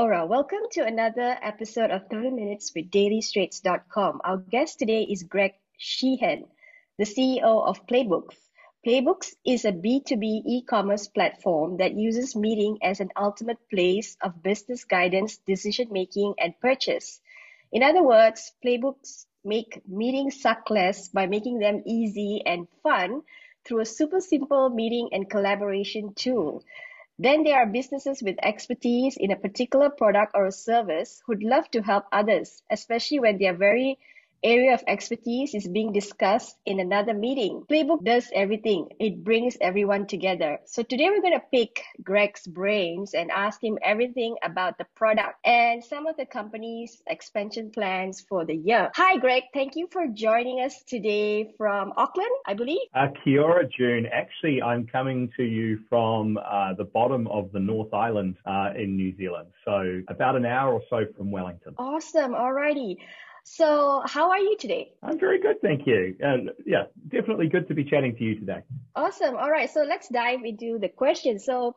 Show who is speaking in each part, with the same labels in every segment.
Speaker 1: Ora. Welcome to another episode of 30 Minutes with DailyStraits.com. Our guest today is Greg Sheehan, the CEO of Playbooks. Playbooks is a B2B e-commerce platform that uses meeting as an ultimate place of business guidance, decision making, and purchase. In other words, Playbooks make meetings suck less by making them easy and fun through a super simple meeting and collaboration tool. Then there are businesses with expertise in a particular product or a service who'd love to help others, especially when they are very area of expertise is being discussed in another meeting. Playbook does everything. It brings everyone together. So today we're going to pick Greg's brains and ask him everything about the product and some of the company's expansion plans for the year. Hi, Greg. Thank you for joining us today from Auckland, I believe.
Speaker 2: Uh, kia ora, June. Actually, I'm coming to you from uh, the bottom of the North Island uh, in New Zealand. So about an hour or so from Wellington.
Speaker 1: Awesome. Alrighty. So, how are you today?
Speaker 2: I'm very good, thank you. And yeah, definitely good to be chatting to you today.
Speaker 1: Awesome. All right. So, let's dive into the questions. So,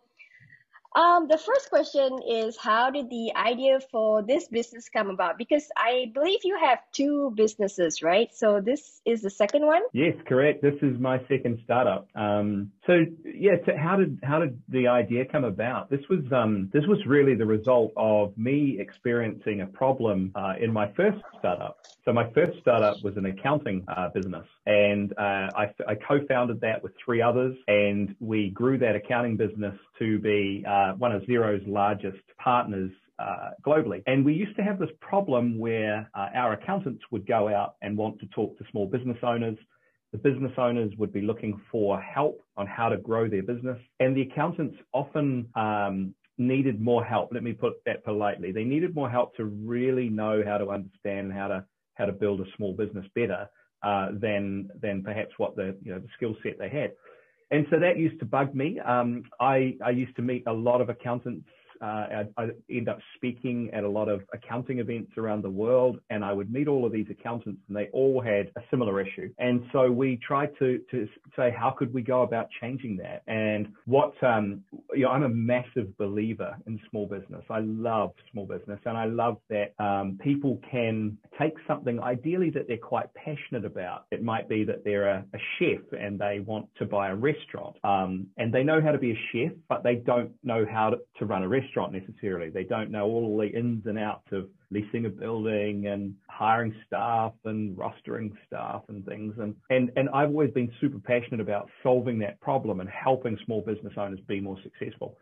Speaker 1: um, the first question is how did the idea for this business come about? Because I believe you have two businesses, right? So this is the second one.
Speaker 2: Yes, correct. This is my second startup. Um, so yeah, so how did how did the idea come about? This was um, this was really the result of me experiencing a problem uh, in my first startup. So my first startup was an accounting uh, business, and uh, I, I co-founded that with three others, and we grew that accounting business to be uh, one of Xero's largest partners uh, globally. And we used to have this problem where uh, our accountants would go out and want to talk to small business owners. The business owners would be looking for help on how to grow their business. And the accountants often um, needed more help. Let me put that politely. They needed more help to really know how to understand how to how to build a small business better uh, than than perhaps what the you know the skill set they had. And so that used to bug me. Um, I, I used to meet a lot of accountants uh, I, end up speaking at a lot of accounting events around the world, and I would meet all of these accountants, and they all had a similar issue. And so we tried to to say, how could we go about changing that? And what um, you know, I'm a massive believer in small business. I love small business, and I love that um, people can take something ideally that they're quite passionate about. It might be that they're a, a chef and they want to buy a restaurant, um, and they know how to be a chef, but they don't know how to, to run a restaurant restaurant necessarily. They don't know all the ins and outs of leasing a building and hiring staff and rostering staff and things. And, and, and I've always been super passionate about solving that problem and helping small business owners be more successful.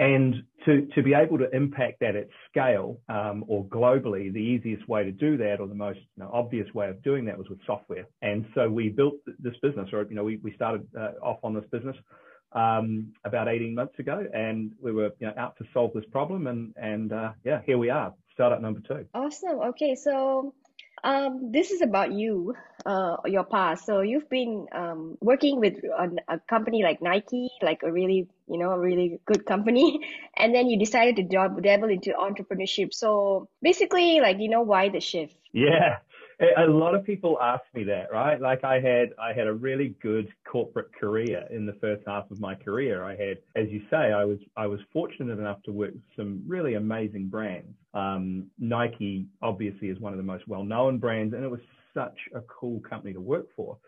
Speaker 2: And to, to be able to impact that at scale um, or globally, the easiest way to do that or the most you know, obvious way of doing that was with software. And so we built this business, or you know, we, we started uh, off on this business um, about 18 months ago, and we were you know, out to solve this problem, and and uh, yeah, here we are, startup number two.
Speaker 1: Awesome. Okay, so um, this is about you, uh, your past. So you've been um, working with a, a, company like Nike, like a really, you know, a really good company, and then you decided to dabble into entrepreneurship. So basically, like, you know, why the shift?
Speaker 2: Yeah a lot of people ask me that, right? Like I had, I had a really good corporate career in the first half of my career. I had, as you say, I was, I was fortunate enough to work with some really amazing brands. Um, Nike obviously is one of the most well-known brands, and it was such a cool company to work for.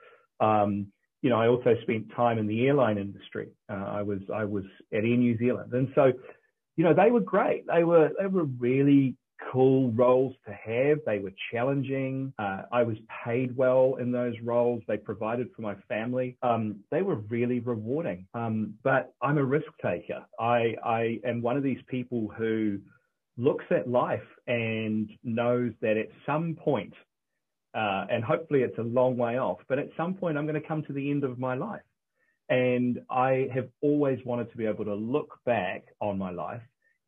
Speaker 2: Um, you know, I also spent time in the airline industry. Uh, I was, I was at Air New Zealand, and so, you know, they were great. They were, they were really cool roles to have. They were challenging. Uh, I was paid well in those roles. They provided for my family. Um, they were really rewarding. Um, but I'm a risk taker. I, I am one of these people who looks at life and knows that at some point, uh, and hopefully it's a long way off, but at some point I'm going to come to the end of my life. And I have always wanted to be able to look back on my life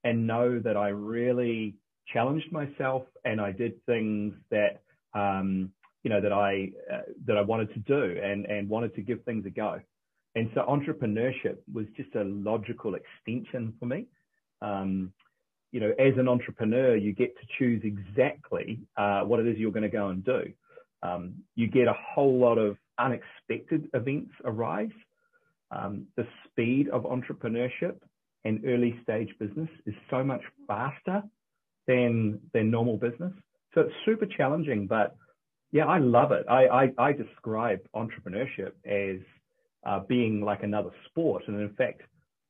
Speaker 2: and know that I really challenged myself and I did things that um, you know that I uh, that I wanted to do and and wanted to give things a go. And so entrepreneurship was just a logical extension for me. Um, you know, as an entrepreneur, you get to choose exactly uh, what it is you're going to go and do. Um, you get a whole lot of unexpected events arise. Um, the speed of entrepreneurship and early stage business is so much faster than than normal business. So it's super challenging, but yeah, I love it. I I, I describe entrepreneurship as uh, being like another sport, and in fact,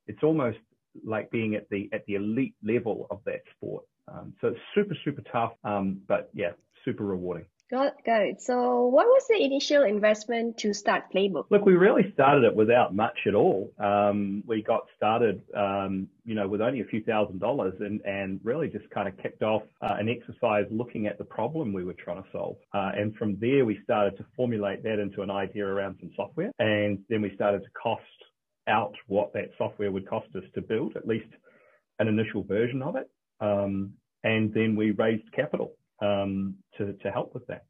Speaker 2: it's almost like being at the at the elite level of that sport. Um, so it's super super tough, um, but yeah, super rewarding.
Speaker 1: Got, got it. So what was the initial investment to start Playbook?
Speaker 2: Look, we really started it without much at all. Um, we got started, um, you know, with only a few thousand dollars and, and really just kind of kicked off uh, an exercise looking at the problem we were trying to solve. Uh, and from there, we started to formulate that into an idea around some software. And then we started to cost out what that software would cost us to build, at least an initial version of it. Um, and then we raised capital um, to, to help with that.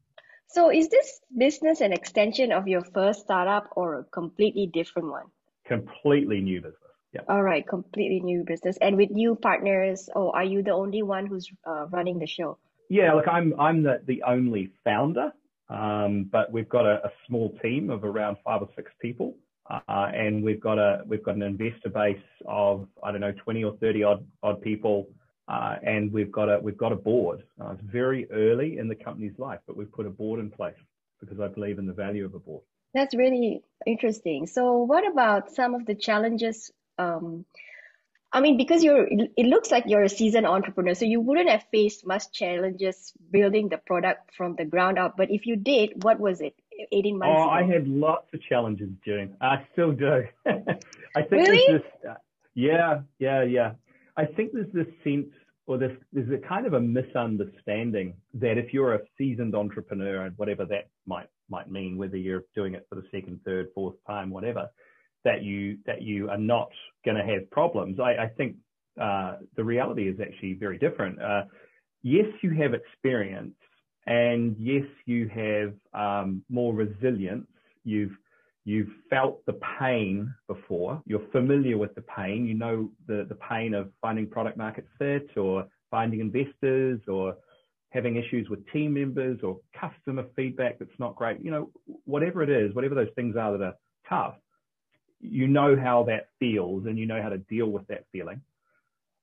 Speaker 1: So is this business an extension of your first startup or a completely different one?
Speaker 2: Completely new business. Yeah.
Speaker 1: All right, completely new business. And with new partners, or are you the only one who's uh, running the show?
Speaker 2: Yeah, look, I'm I'm the, the only founder, um, but we've got a, a, small team of around five or six people, uh, and we've got a we've got an investor base of I don't know 20 or 30 odd odd people uh, and we've got a we've got a board. Uh, it's very early in the company's life, but we've put a board in place because I believe in the value of a board.
Speaker 1: That's really interesting. So, what about some of the challenges? Um, I mean, because you're, it looks like you're a seasoned entrepreneur, so you wouldn't have faced much challenges building the product from the ground up. But if you did, what was it? 18 months
Speaker 2: oh,
Speaker 1: ago?
Speaker 2: I had lots of challenges doing. I still do. I
Speaker 1: think really?
Speaker 2: there's this, uh, yeah, yeah, yeah. I think there's this sense or there's, there's a kind of a misunderstanding that if you're a seasoned entrepreneur and whatever that might might mean, whether you're doing it for the second, third, fourth time, whatever, that you that you are not going to have problems. I, I think uh, the reality is actually very different. Uh, yes, you have experience, and yes, you have um, more resilience. You've You've felt the pain before. You're familiar with the pain. You know the, the pain of finding product market fit or finding investors or having issues with team members or customer feedback that's not great. You know, whatever it is, whatever those things are that are tough, you know how that feels and you know how to deal with that feeling.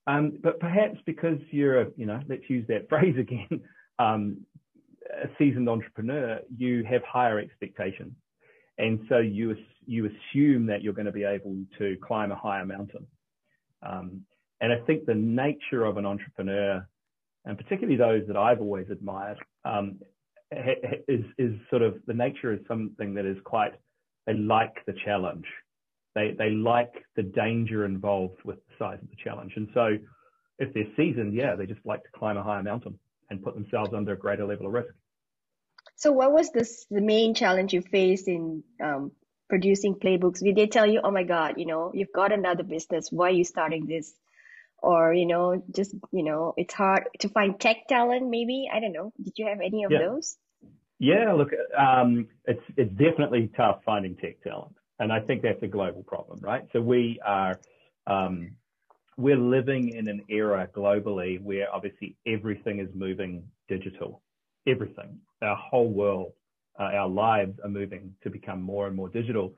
Speaker 2: Um, but perhaps because you're, you know, let's use that phrase again, um, a seasoned entrepreneur, you have higher expectations. And so you, you assume that you're going to be able to climb a higher mountain. Um, and I think the nature of an entrepreneur, and particularly those that I've always admired, um, is, is sort of the nature is something that is quite, they like the challenge. They, they like the danger involved with the size of the challenge. And so if they're seasoned, yeah, they just like to climb a higher mountain and put themselves under a greater level of risk.
Speaker 1: So what was this the main challenge you faced in um, producing playbooks? Did they tell you, oh my God, you know, you've got another business. Why are you starting this? Or, you know, just, you know, it's hard to find tech talent, maybe. I don't know. Did you have any of
Speaker 2: yeah.
Speaker 1: those?
Speaker 2: Yeah, look, um, it's, it's definitely tough finding tech talent. And I think that's a global problem, right? So we are, um, we're living in an era globally where obviously everything is moving digital everything. Our whole world, uh, our lives are moving to become more and more digital.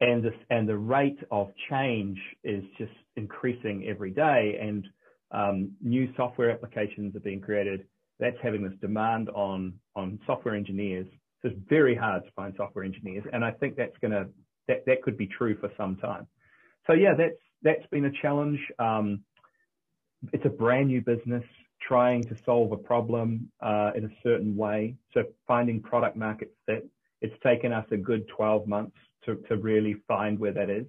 Speaker 2: And, this, and the rate of change is just increasing every day. And um, new software applications are being created. That's having this demand on, on software engineers. So it's very hard to find software engineers. And I think that's going to, that, that could be true for some time. So yeah, that's, that's been a challenge. Um, it's a brand new business trying to solve a problem uh, in a certain way. So finding product market fit. It's taken us a good 12 months to, to really find where that is.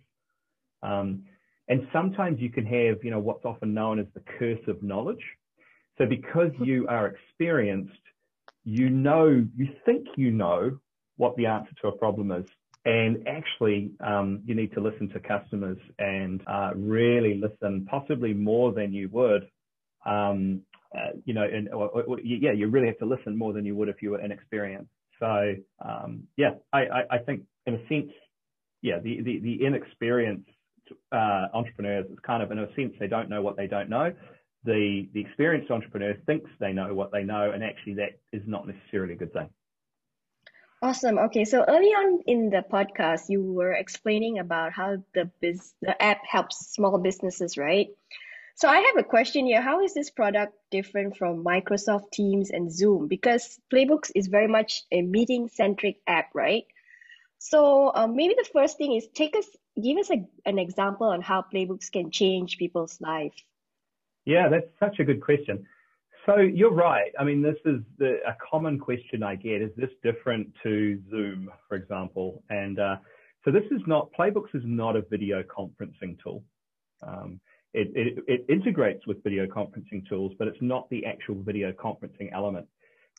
Speaker 2: Um, and sometimes you can have, you know, what's often known as the curse of knowledge. So because you are experienced, you know, you think you know what the answer to a problem is. And actually, um, you need to listen to customers and uh, really listen, possibly more than you would um, uh, you know, and or, or, yeah, you really have to listen more than you would if you were inexperienced. So um, yeah, I, I, I, think in a sense, yeah, the the, the inexperienced uh, entrepreneurs is kind of in a sense they don't know what they don't know. The the experienced entrepreneur thinks they know what they know, and actually that is not necessarily a good thing.
Speaker 1: Awesome. Okay, so early on in the podcast, you were explaining about how the biz the app helps small businesses, right? So I have a question here. How is this product different from Microsoft Teams and Zoom? Because Playbooks is very much a meeting centric app, right? So um, maybe the first thing is take us, give us a, an example on how Playbooks can change people's lives.
Speaker 2: Yeah, that's such a good question. So you're right. I mean, this is the, a common question I get. Is this different to Zoom, for example? And uh, so this is not, Playbooks is not a video conferencing tool. Um, it, it, it, integrates with video conferencing tools, but it's not the actual video conferencing element.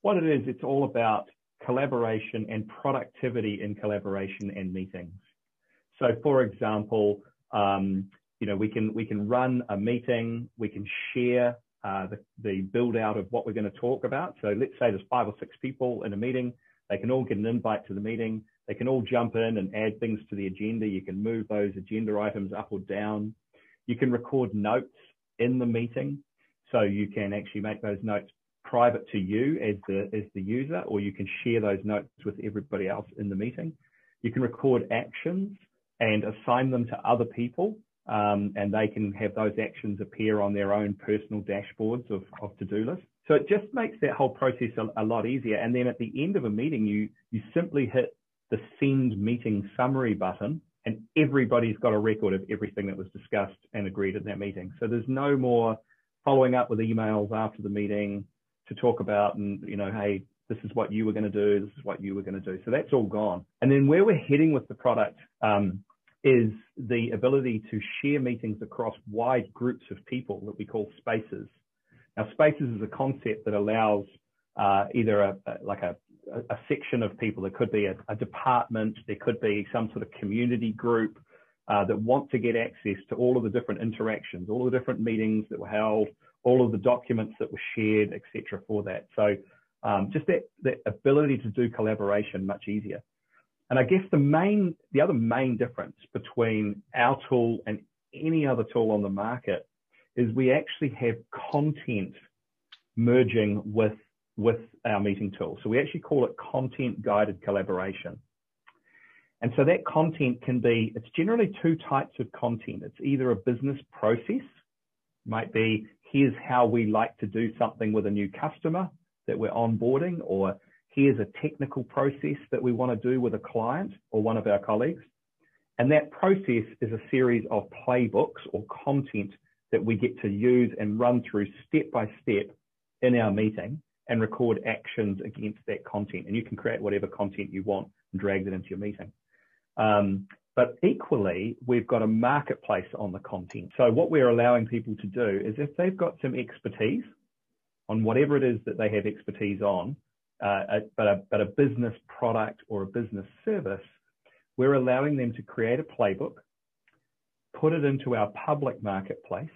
Speaker 2: What it is, it's all about collaboration and productivity in collaboration and meetings. So for example, um, you know, we can, we can run a meeting, we can share uh, the, the build out of what we're going to talk about. So let's say there's five or six people in a meeting. They can all get an invite to the meeting. They can all jump in and add things to the agenda. You can move those agenda items up or down. You can record notes in the meeting. So you can actually make those notes private to you as the, as the user, or you can share those notes with everybody else in the meeting. You can record actions and assign them to other people um, and they can have those actions appear on their own personal dashboards of, of to-do lists. So it just makes that whole process a, a, lot easier. And then at the end of a meeting, you you simply hit the send meeting summary button, and everybody's got a record of everything that was discussed and agreed at that meeting. So there's no more following up with emails after the meeting to talk about and you know, hey, this is what you were going to do, this is what you were going to do. So that's all gone. And then where we're heading with the product um, is the ability to share meetings across wide groups of people that we call spaces. Now, spaces is a concept that allows uh, either a, a, like a, a section of people. There could be a, a, department, there could be some sort of community group uh, that want to get access to all of the different interactions, all of the different meetings that were held, all of the documents that were shared, etc. For that, so um, just that that ability to do collaboration much easier. And I guess the main, the other main difference between our tool and any other tool on the market is we actually have content merging with, with our meeting tool. So we actually call it content guided collaboration. And so that content can be, it's generally two types of content. It's either a business process, might be, here's how we like to do something with a new customer that we're onboarding, or here's a technical process that we want to do with a client or one of our colleagues. And that process is a series of playbooks or content that we get to use and run through step by step in our meeting and record actions against that content. And you can create whatever content you want and drag it into your meeting. Um, but equally, we've got a marketplace on the content. So what we're allowing people to do is if they've got some expertise on whatever it is that they have expertise on, uh, a, but, a, but a business product or a business service, we're allowing them to create a playbook, put it into our public marketplace,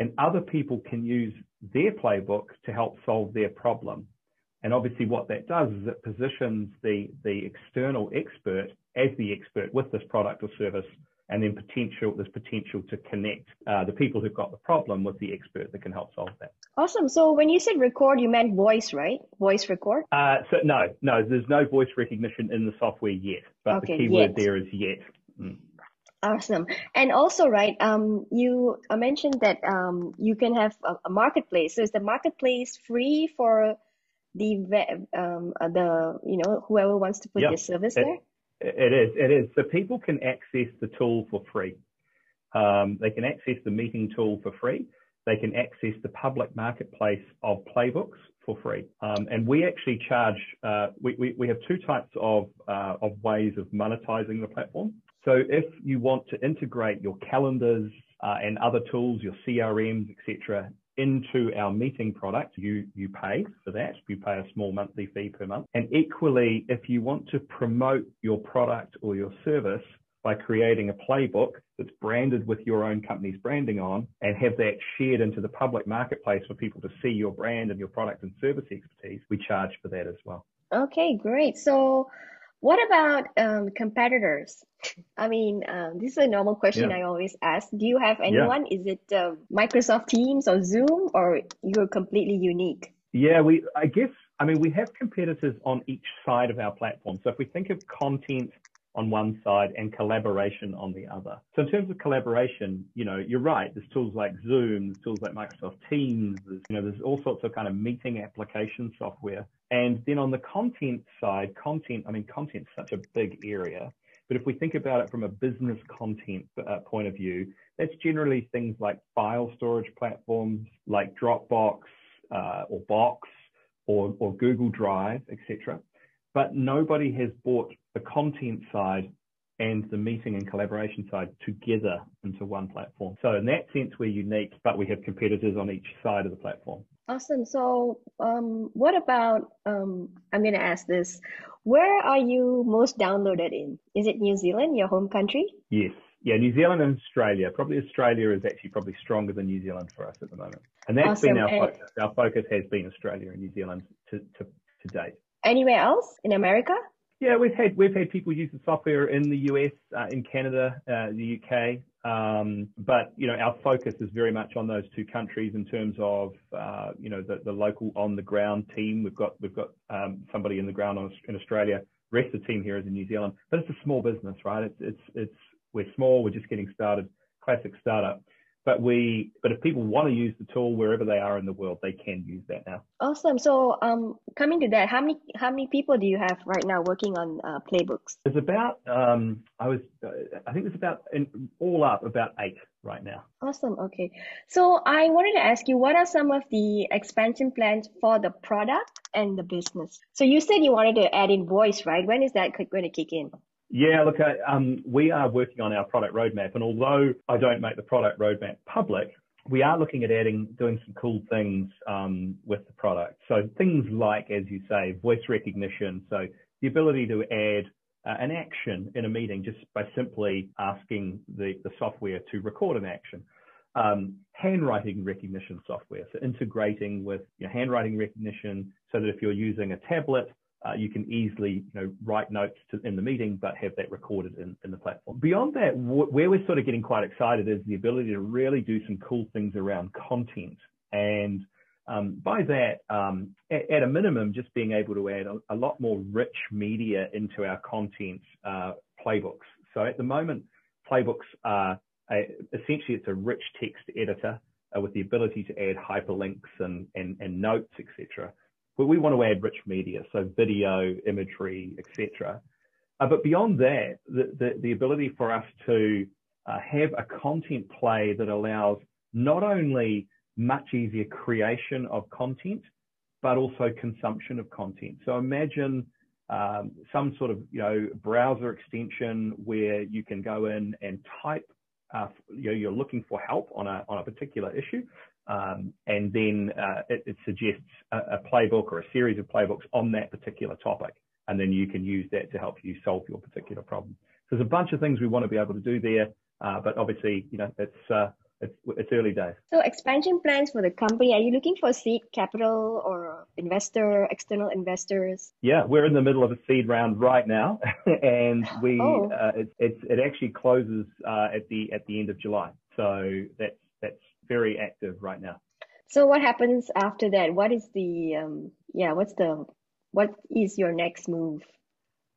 Speaker 2: and other people can use their playbook to help solve their problem. And obviously what that does is it positions the, the external expert as the expert with this product or service and then potential there's potential to connect uh, the people who've got the problem with the expert that can help solve that.
Speaker 1: Awesome. So when you said record, you meant voice, right? Voice record?
Speaker 2: Uh, so no, no, there's no voice recognition in the software yet, but okay, the keyword yet. there is yet. Mm.
Speaker 1: Awesome. And also, right, um, you mentioned that um, you can have a, a marketplace. So is the marketplace free for the um, uh, the you know whoever wants to put yep. their service it, there?
Speaker 2: It is. It is. So people can access the tool for free. Um, they can access the meeting tool for free. They can access the public marketplace of playbooks for free. Um, and we actually charge, uh, we, we, we, have two types of, uh, of ways of monetizing the platform. So if you want to integrate your calendars uh, and other tools, your CRMs, etc., into our meeting product, you, you pay for that. You pay a small monthly fee per month. And equally, if you want to promote your product or your service by creating a playbook that's branded with your own company's branding on and have that shared into the public marketplace for people to see your brand and your product and service expertise, we charge for that as well.
Speaker 1: Okay, great. So what about um, competitors? I mean, um, this is a normal question yeah. I always ask. Do you have anyone? Yeah. Is it uh, Microsoft Teams or Zoom, or you're completely unique?
Speaker 2: Yeah, we. I guess. I mean, we have competitors on each side of our platform. So if we think of content on one side and collaboration on the other. So in terms of collaboration, you know, you're right. There's tools like Zoom, there's tools like Microsoft Teams, there's, you know, there's all sorts of kind of meeting application software. And then on the content side, content, I mean, content's such a big area. But if we think about it from a business content uh, point of view, that's generally things like file storage platforms like Dropbox uh, or Box or, or Google Drive, etc. But nobody has brought the content side and the meeting and collaboration side together into one platform. So in that sense, we're unique, but we have competitors on each side of the platform.
Speaker 1: Awesome. So, um, what about? Um, I'm going to ask this: Where are you most downloaded in? Is it New Zealand, your home country?
Speaker 2: Yes. Yeah, New Zealand and Australia. Probably Australia is actually probably stronger than New Zealand for us at the moment, and that's awesome. been our focus. Our focus has been Australia and New Zealand to, to, to date.
Speaker 1: Anywhere else in America?
Speaker 2: Yeah, we've had we've had people use the software in the US, uh, in Canada, uh, the UK, um, but you know our focus is very much on those two countries in terms of uh, you know the, the local on the ground team. We've got we've got um, somebody in the ground in Australia. Rest of the team here is in New Zealand, but it's a small business, right? It's it's it's we're small. We're just getting started. Classic startup. But we, but if people want to use the tool wherever they are in the world, they can use that now.
Speaker 1: Awesome. So, um, coming to that, how many how many people do you have right now working on uh, playbooks?
Speaker 2: There's about um, I was uh, I think there's about in, all up about eight right now.
Speaker 1: Awesome. Okay. So I wanted to ask you, what are some of the expansion plans for the product and the business? So you said you wanted to add in voice, right? When is that going to kick in?
Speaker 2: Yeah, look, um, we are working on our product roadmap, and although I don't make the product roadmap public, we are looking at adding, doing some cool things um, with the product. So things like, as you say, voice recognition. So the ability to add uh, an action in a meeting just by simply asking the, the software to record an action. Um, handwriting recognition software, so integrating with your handwriting recognition so that if you're using a tablet uh, you can easily you know, write notes to, in the meeting, but have that recorded in, in the platform. Beyond that, where we're sort of getting quite excited is the ability to really do some cool things around content. And um, by that, um, at, at, a minimum, just being able to add a, a lot more rich media into our content uh, playbooks. So at the moment, playbooks are a, essentially it's a rich text editor uh, with the ability to add hyperlinks and, and, and notes, etc but we want to add rich media, so video, imagery, etc. Uh, but beyond that, the, the, the, ability for us to uh, have a content play that allows not only much easier creation of content, but also consumption of content. So imagine um, some sort of you know browser extension where you can go in and type. Uh, you know, you're looking for help on a on a particular issue, um, and then uh, it, it, suggests a, a, playbook or a series of playbooks on that particular topic. And then you can use that to help you solve your particular problem. So there's a bunch of things we want to be able to do there, uh, but obviously, you know, it's, uh, it's, it's early days.
Speaker 1: So expansion plans for the company, are you looking for seed capital or investor, external investors?
Speaker 2: Yeah, we're in the middle of a seed round right now, and we oh. uh, it, it actually closes uh, at the at the end of July. So that's that's very active right now.
Speaker 1: So what happens after that? What is the um, yeah? What's the what is your next move?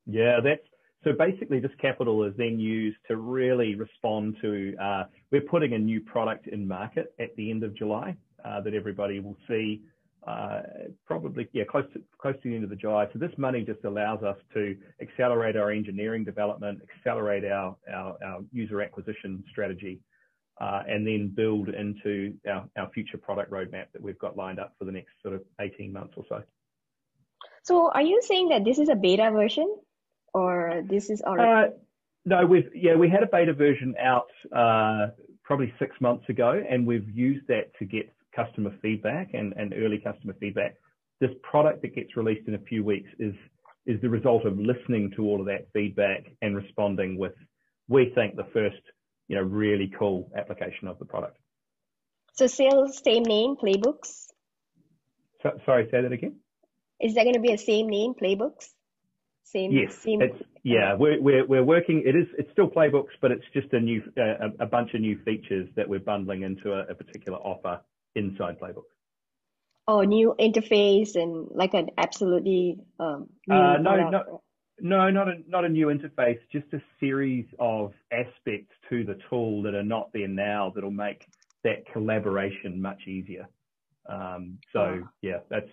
Speaker 2: Yeah, that's so basically this capital is then used to really respond to. Uh, we're putting a new product in market at the end of July uh, that everybody will see. Uh, probably yeah close to close to the end of the July. So this money just allows us to accelerate our engineering development, accelerate our our, our user acquisition strategy, and then build into our, our future product roadmap that we've got lined up for the next sort of 18 months or so.
Speaker 1: So are you saying that this is a beta version or this is already? Uh,
Speaker 2: no, we've, yeah, we had a beta version out, uh, probably six months ago and we've used that to get customer feedback and, and early customer feedback. This product that gets released in a few weeks is, is the result of listening to all of that feedback and responding with, we think the first you know, really cool application of the product.
Speaker 1: So still same name, Playbooks?
Speaker 2: So, sorry, say that again.
Speaker 1: Is that going to be a same name, Playbooks?
Speaker 2: Same. Yes. Same, it's, yeah, we're, we're, we're working. It is, it's still Playbooks, but it's just a new, uh, a, bunch of new features that we're bundling into a, a particular offer inside Playbooks.
Speaker 1: Oh, new interface and like an absolutely um,
Speaker 2: new uh, no, no, No, not a not a new interface, just a series of aspects to the tool that are not there now that'll make that collaboration much easier. Um, so yeah, that's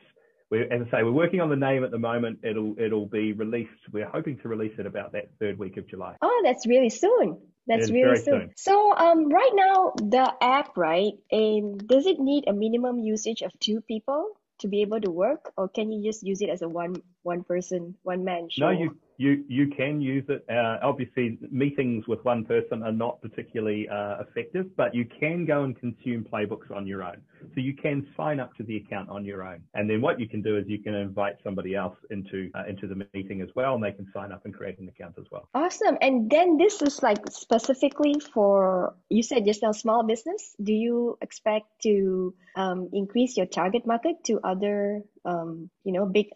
Speaker 2: we as I say, we're working on the name at the moment. It'll it'll be released. We're hoping to release it about that third week of July.
Speaker 1: Oh, that's really soon. That's really soon. soon. So um, right now the app, right? Um, does it need a minimum usage of two people to be able to work, or can you just use it as a one one person, one man show?
Speaker 2: No, you you you can use it. Uh, obviously, meetings with one person are not particularly uh, effective, but you can go and consume playbooks on your own. So you can sign up to the account on your own, and then what you can do is you can invite somebody else into uh, into the meeting as well, and they can sign up and create an account as well.
Speaker 1: Awesome. And then this is like specifically for you said just now small business. Do you expect to um, increase your target market to other um, you know, big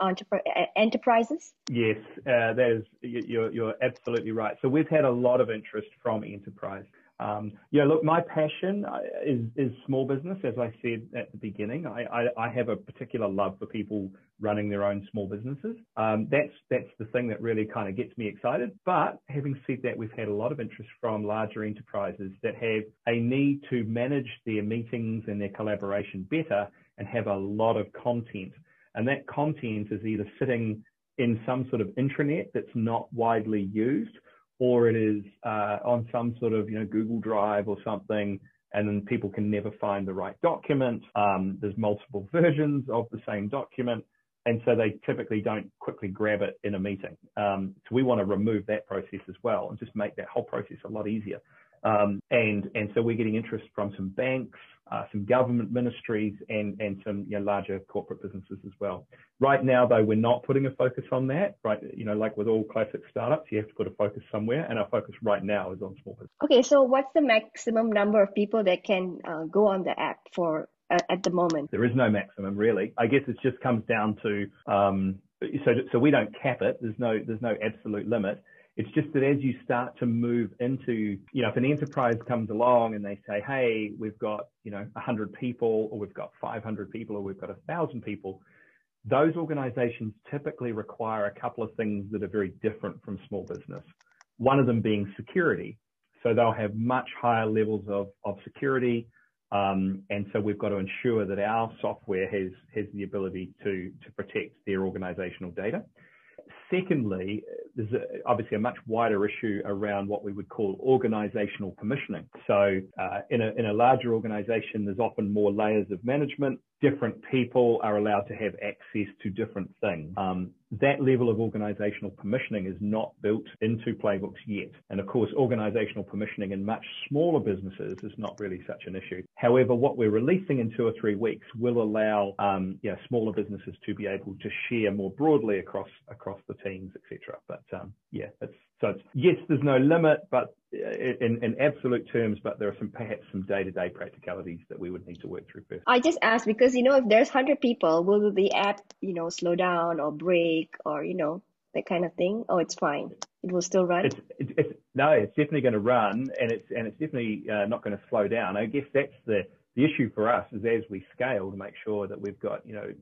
Speaker 1: enterprises?
Speaker 2: Yes, uh, that is, you're, you're absolutely right. So we've had a lot of interest from enterprise. Um, yeah, look, my passion uh, is, is small business, as I said at the beginning. I, I, I have a particular love for people running their own small businesses. Um, that's that's the thing that really kind of gets me excited. But having said that, we've had a lot of interest from larger enterprises that have a need to manage their meetings and their collaboration better and have a lot of content and that content is either sitting in some sort of intranet that's not widely used, or it is uh, on some sort of you know Google Drive or something, and then people can never find the right document. Um, there's multiple versions of the same document, and so they typically don't quickly grab it in a meeting. Um, so we want to remove that process as well and just make that whole process a lot easier. Um, and and so we're getting interest from some banks, uh, some government ministries, and and some you know, larger corporate businesses as well. Right now, though, we're not putting a focus on that. Right, you know, like with all classic startups, you have to put a focus somewhere, and our focus right now is on small business.
Speaker 1: Okay, so what's the maximum number of people that can uh, go on the app for uh, at the moment?
Speaker 2: There is no maximum, really. I guess it just comes down to um, so so we don't cap it. There's no there's no absolute limit it's just that as you start to move into, you know, if an enterprise comes along and they say, hey, we've got, you know, 100 people or we've got 500 people or we've got 1,000 people, those organizations typically require a couple of things that are very different from small business. One of them being security. So they'll have much higher levels of, of security. Um, and so we've got to ensure that our software has, has the ability to, to protect their organizational data. Secondly, there's a, obviously a much wider issue around what we would call organizational permissioning. So uh, in, a, in a larger organization, there's often more layers of management. Different people are allowed to have access to different things. Um, that level of organizational permissioning is not built into playbooks yet. And of course, organizational permissioning in much smaller businesses is not really such an issue. However, what we're releasing in two or three weeks will allow um, smaller businesses to be able to share more broadly across across the teams, etc. But um, yeah, it's so it's, yes, there's no limit, but in, in absolute terms, but there are some perhaps some day-to-day practicalities that we would need to work through first.
Speaker 1: I just asked because you know if there's hundred people, will the app you know slow down or break or you know that kind of thing? Oh, it's fine. It will still run.
Speaker 2: It's, it's, it's no, it's definitely going to run, and it's and it's definitely uh, not going to slow down. I guess that's the the issue for us is as we scale to make sure that we've got, you know,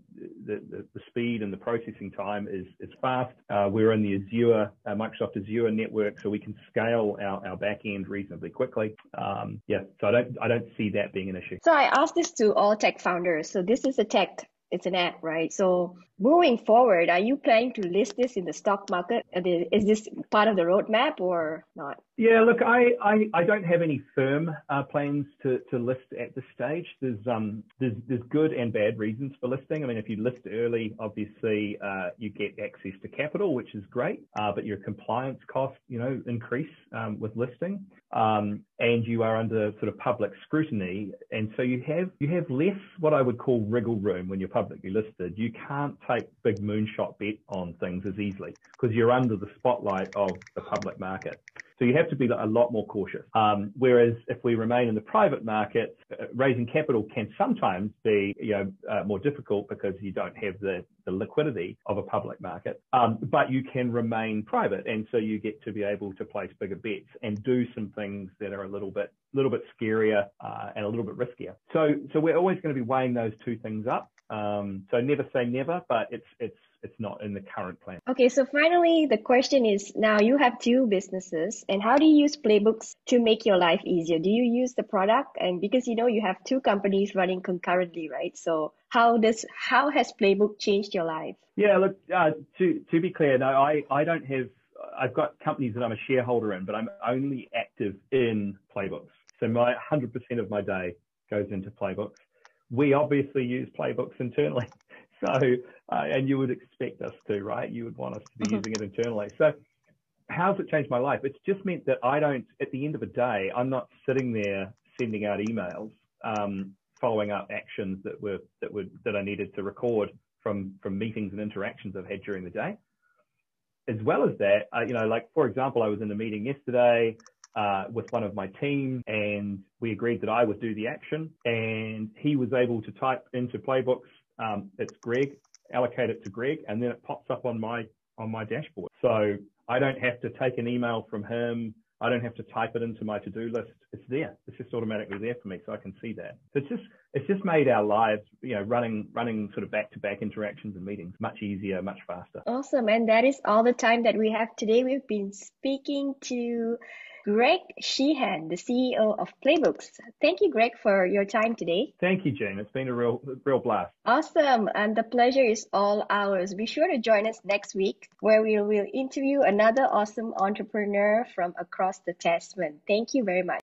Speaker 2: the, the, the speed and the processing time is, is fast. Uh, we're in the Azure, uh, Microsoft Azure network, so we can scale our, our back end reasonably quickly. Um, yeah, so I don't, I don't see that being an issue.
Speaker 1: So I asked this to all tech founders. So this is a tech it's an app, right? So moving forward, are you planning to list this in the stock market? Is this part of the roadmap or not?
Speaker 2: Yeah, look, I, I, I don't have any firm uh, plans to, to list at this stage. There's um there's there's good and bad reasons for listing. I mean, if you list early, obviously uh, you get access to capital, which is great, uh, but your compliance costs, you know, increase um, with listing, um, and you are under sort of public scrutiny, and so you have you have less what I would call wriggle room when you're publicly listed. You can't take big moonshot bet on things as easily because you're under the spotlight of the public market. So you have to be a lot more cautious. Um, whereas if we remain in the private market, uh, raising capital can sometimes be you know uh, more difficult because you don't have the, the liquidity of a public market. Um, but you can remain private, and so you get to be able to place bigger bets and do some things that are a little bit little bit scarier uh, and a little bit riskier. So so we're always going to be weighing those two things up. Um, so never say never, but it's it's it's not in the current plan.
Speaker 1: Okay, so finally, the question is now you have two businesses, and how do you use playbooks to make your life easier? Do you use the product, and because you know you have two companies running concurrently, right? So how does how has playbook changed your life?
Speaker 2: Yeah, look, uh, to to be clear, no, I I don't have. I've got companies that I'm a shareholder in, but I'm only active in playbooks. So my 100% of my day goes into playbooks. We obviously use playbooks internally. So, uh, and you would expect us to, right? You would want us to be mm-hmm. using it internally. So, how's it changed my life? It's just meant that I don't, at the end of the day, I'm not sitting there sending out emails, um, following up actions that were that were that I needed to record from from meetings and interactions I've had during the day. As well as that, uh, you know, like for example, I was in a meeting yesterday uh, with one of my team, and we agreed that I would do the action, and he was able to type into playbooks. Um, it's Greg, allocate it to Greg, and then it pops up on my on my dashboard. So I don't have to take an email from him. I don't have to type it into my to-do list. It's there. It's just automatically there for me, so I can see that. So it's just it's just made our lives, you know, running running sort of back-to-back interactions and meetings much easier, much faster.
Speaker 1: Awesome, and that is all the time that we have today. We've been speaking to Greg Sheehan, the CEO of Playbooks. Thank you, Greg, for your time today.
Speaker 2: Thank you, Jane. It's been a real, real blast.
Speaker 1: Awesome. And the pleasure is all ours. Be sure to join us next week where we will interview another awesome entrepreneur from across the Tasman. Thank you very much.